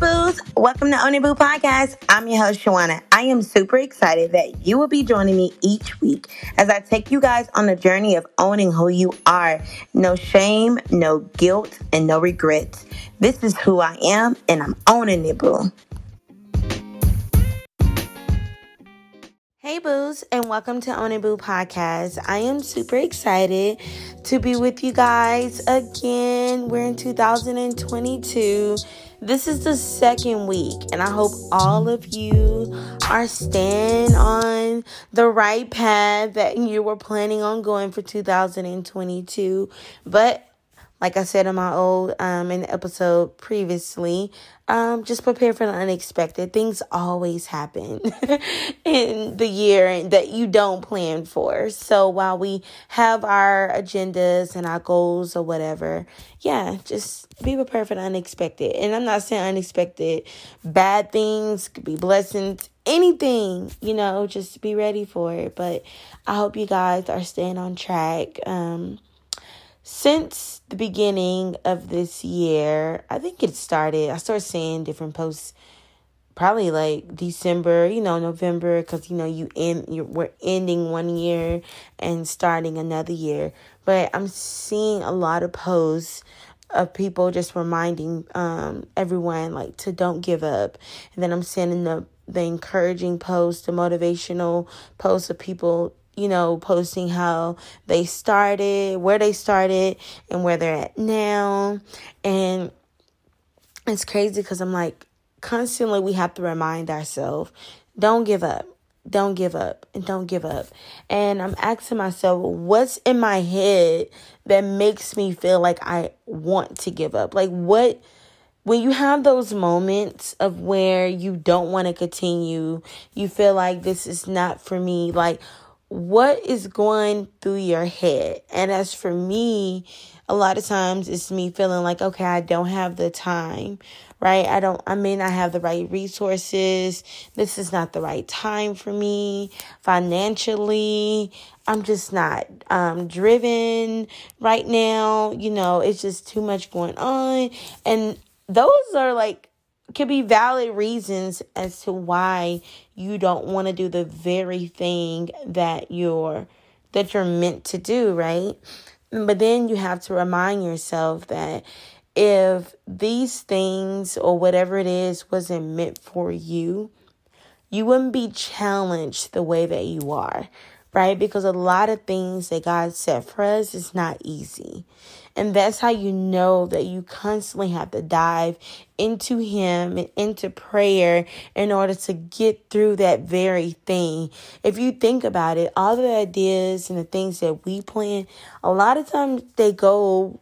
Boos. Welcome to Own Boo Podcast. I'm your host, Shawonna. I am super excited that you will be joining me each week as I take you guys on the journey of owning who you are. No shame, no guilt, and no regrets. This is who I am, and I'm owning it, boo. Hey, Boos, and welcome to Boo Podcast. I am super excited to be with you guys again. We're in 2022 this is the second week, and I hope all of you are staying on the right path that you were planning on going for 2022. But like I said in my old um in the episode previously, um just prepare for the unexpected. Things always happen in the year that you don't plan for. So while we have our agendas and our goals or whatever, yeah, just be prepared for the unexpected. And I'm not saying unexpected bad things, could be blessings, anything, you know, just be ready for it. But I hope you guys are staying on track. Um since the beginning of this year, I think it started, I started seeing different posts probably like December, you know, November, because you know you end you we're ending one year and starting another year. But I'm seeing a lot of posts of people just reminding um everyone like to don't give up. And then I'm sending the the encouraging posts, the motivational posts of people you know, posting how they started, where they started, and where they're at now. And it's crazy because I'm like, constantly we have to remind ourselves don't give up. Don't give up and don't give up. And I'm asking myself, what's in my head that makes me feel like I want to give up? Like, what when you have those moments of where you don't want to continue, you feel like this is not for me, like what is going through your head? And as for me, a lot of times it's me feeling like, okay, I don't have the time, right? I don't, I may not have the right resources. This is not the right time for me financially. I'm just not um, driven right now. You know, it's just too much going on. And those are like could be valid reasons as to why you don't want to do the very thing that you're that you're meant to do, right? But then you have to remind yourself that if these things or whatever it is wasn't meant for you, you wouldn't be challenged the way that you are, right? Because a lot of things that God set for us is not easy. And that's how you know that you constantly have to dive into Him and into prayer in order to get through that very thing. If you think about it, all the ideas and the things that we plan, a lot of times they go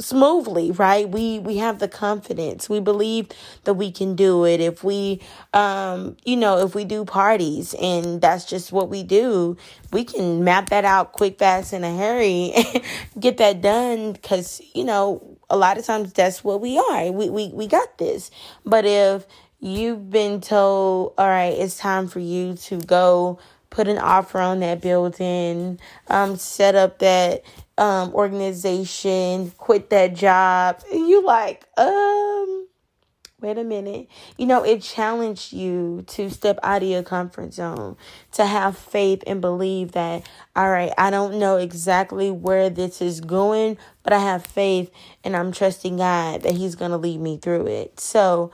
smoothly right? We we have the confidence. We believe that we can do it. If we um you know if we do parties and that's just what we do we can map that out quick fast in a hurry get that done because you know a lot of times that's what we are. We, we we got this. But if you've been told all right it's time for you to go put an offer on that building um set up that um organization, quit that job. You like, um, wait a minute. You know, it challenged you to step out of your comfort zone, to have faith and believe that, all right, I don't know exactly where this is going, but I have faith and I'm trusting God that He's going to lead me through it. So,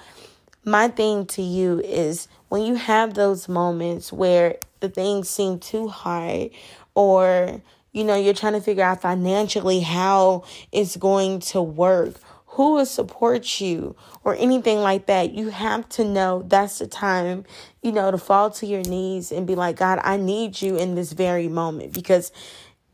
my thing to you is when you have those moments where the things seem too hard or you know, you're trying to figure out financially how it's going to work, who will support you, or anything like that. You have to know that's the time, you know, to fall to your knees and be like, God, I need you in this very moment because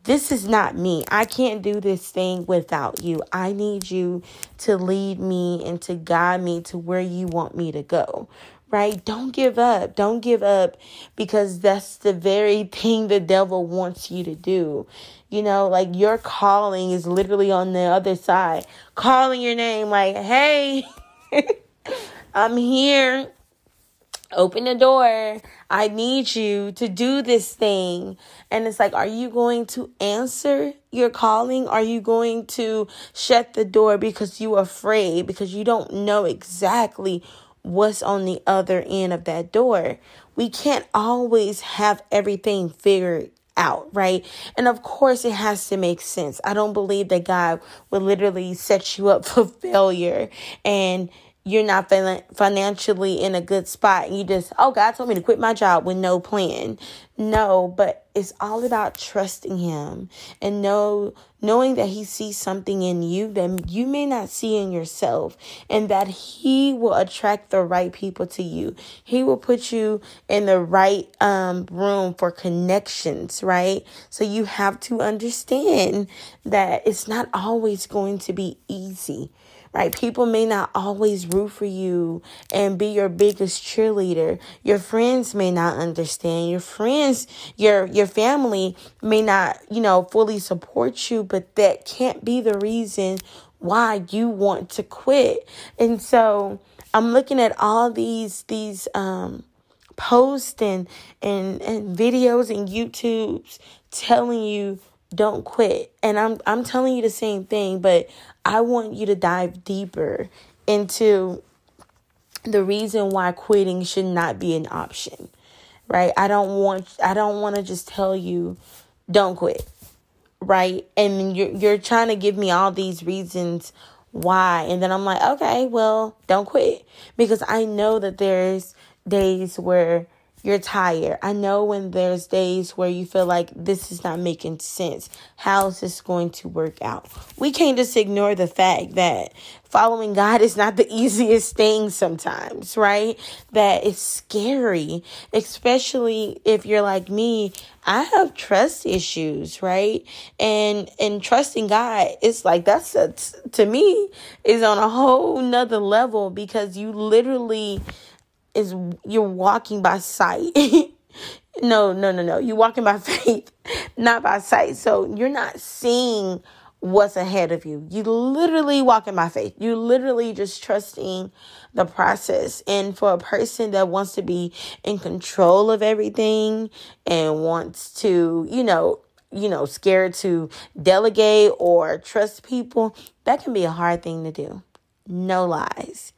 this is not me. I can't do this thing without you. I need you to lead me and to guide me to where you want me to go right? Don't give up. Don't give up because that's the very thing the devil wants you to do. You know, like your calling is literally on the other side, calling your name, like, hey, I'm here. open the door. I need you to do this thing. And it's like, are you going to answer your calling? Are you going to shut the door because you're afraid, because you don't know exactly what's on the other end of that door? We can't always have everything figured out, right? And of course, it has to make sense. I don't believe that God would literally set you up for failure and you're not financially in a good spot and you just oh god told me to quit my job with no plan no but it's all about trusting him and know knowing that he sees something in you that you may not see in yourself and that he will attract the right people to you he will put you in the right um, room for connections right so you have to understand that it's not always going to be easy right? People may not always root for you and be your biggest cheerleader. Your friends may not understand. Your friends, your your family may not, you know, fully support you, but that can't be the reason why you want to quit. And so I'm looking at all these these um posts and and, and videos and YouTubes telling you don't quit. And I'm I'm telling you the same thing, but I want you to dive deeper into the reason why quitting should not be an option. Right? I don't want I don't want to just tell you don't quit. Right? And you're you're trying to give me all these reasons why and then I'm like, "Okay, well, don't quit." Because I know that there's days where you're tired. I know when there's days where you feel like this is not making sense. How is this going to work out? We can't just ignore the fact that following God is not the easiest thing sometimes, right? That it's scary, especially if you're like me. I have trust issues, right? And and trusting God, it's like that's a, to me is on a whole nother level because you literally is you're walking by sight. no, no, no, no. You're walking by faith, not by sight. So you're not seeing what's ahead of you. You literally walking by faith. You literally just trusting the process. And for a person that wants to be in control of everything and wants to, you know, you know, scared to delegate or trust people, that can be a hard thing to do. No lies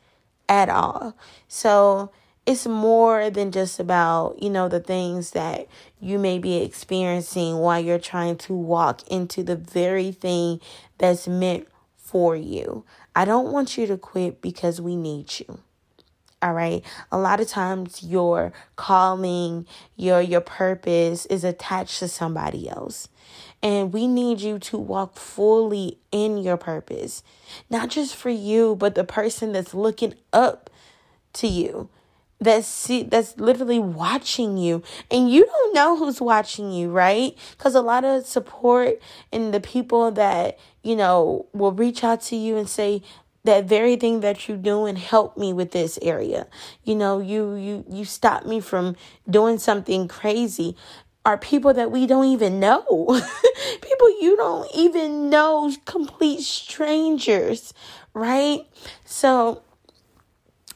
at all. So it's more than just about, you know, the things that you may be experiencing while you're trying to walk into the very thing that's meant for you. I don't want you to quit because we need you. All right. A lot of times your calling, your your purpose is attached to somebody else. And we need you to walk fully in your purpose. Not just for you, but the person that's looking up to you that's see that's literally watching you. And you don't know who's watching you right? Because a lot of support and the people that you know will reach out to you and say that very thing that you do and help me with this area. You know you you you stop me from doing something crazy. Are people that we don't even know. People you don't even know complete strangers right? So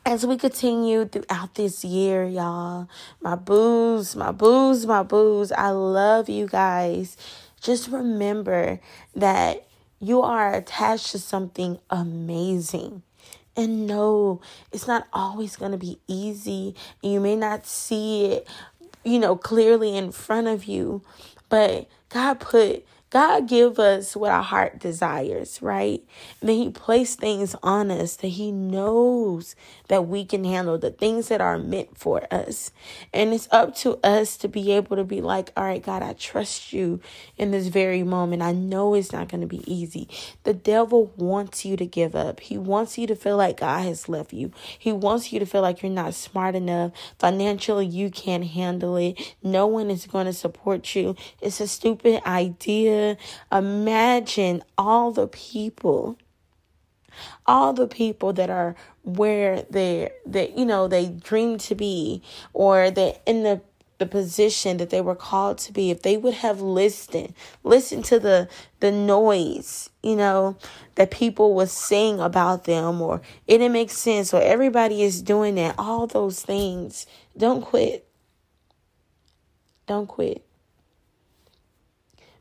as we continue throughout this year, y'all, my boos, my boos, my boos, I love you guys. Just remember that you are attached to something amazing. And no, it's not always going to be easy. You may not see it, you know, clearly in front of you. But God put God give us what our heart desires, right? And then he placed things on us that he knows that we can handle, the things that are meant for us. And it's up to us to be able to be like, all right, God, I trust you in this very moment. I know it's not going to be easy. The devil wants you to give up. He wants you to feel like God has left you. He wants you to feel like you're not smart enough. Financially, you can't handle it. No one is going to support you. It's a stupid idea imagine all the people all the people that are where they that you know they dream to be or they in the the position that they were called to be, if they would have listened, listened to the the noise, you know, that people were saying about them or it didn't make sense or everybody is doing that, all those things, don't quit. Don't quit.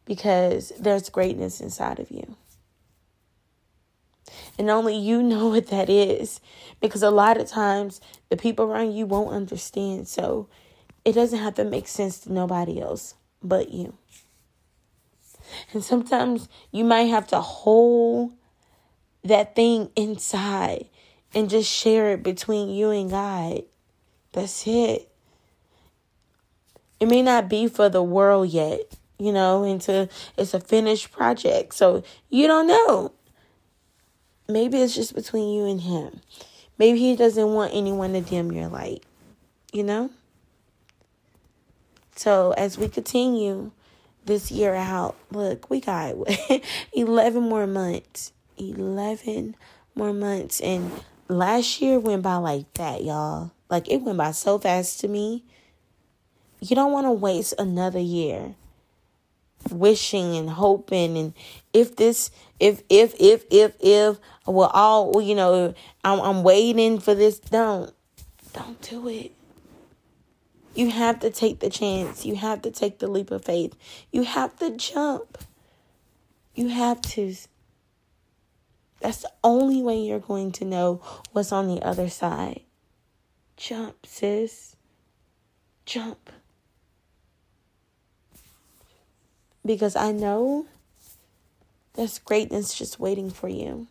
Because there's greatness inside of you. And only you know what that is. Because a lot of times the people around you won't understand. So it doesn't have to make sense to nobody else but you. And sometimes you might have to hold that thing inside and just share it between you and God. That's it. It may not be for the world yet, you know, into it's a finished project. So you don't know. Maybe it's just between you and him. Maybe he doesn't want anyone to dim your light, you know? So as we continue this year out, look, we got 11 more months. 11 more months. And last year went by like that, y'all. Like it went by so fast to me. You don't want to waste another year wishing and hoping and if this if if if if if well all you know I'm I'm waiting for this don't don't do it you have to take the chance. You have to take the leap of faith. You have to jump. You have to. That's the only way you're going to know what's on the other side. Jump, sis. Jump. Because I know there's greatness just waiting for you.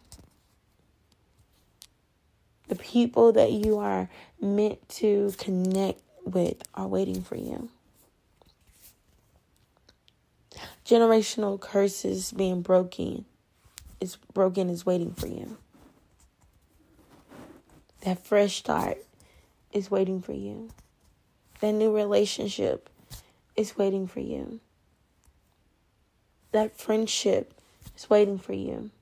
The people that you are meant to connect with are waiting for you. Generational curses being broken is broken is waiting for you. That fresh start is waiting for you. That new relationship is waiting for you. That friendship is waiting for you.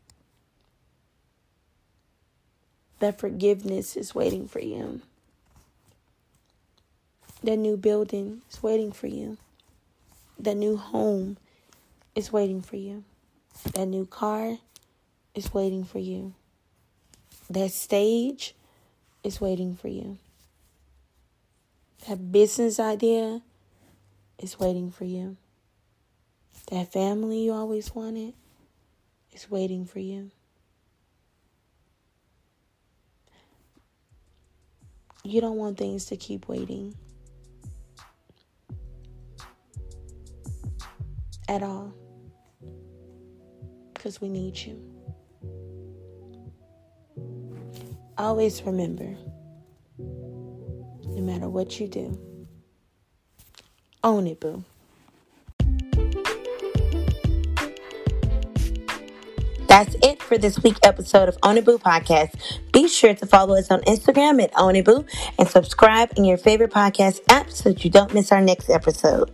That forgiveness is waiting for you. That new building is waiting for you. That new home is waiting for you. That new car is waiting for you. That stage is waiting for you. That business idea is waiting for you. That family you always wanted is waiting for you. You don't want things to keep waiting. at all because we need you. Always remember no matter what you do, own it, boo. That's it for this week episode of Own It Boo podcast. Be sure to follow us on Instagram at Own It Boo and subscribe in your favorite podcast app so that you don't miss our next episode.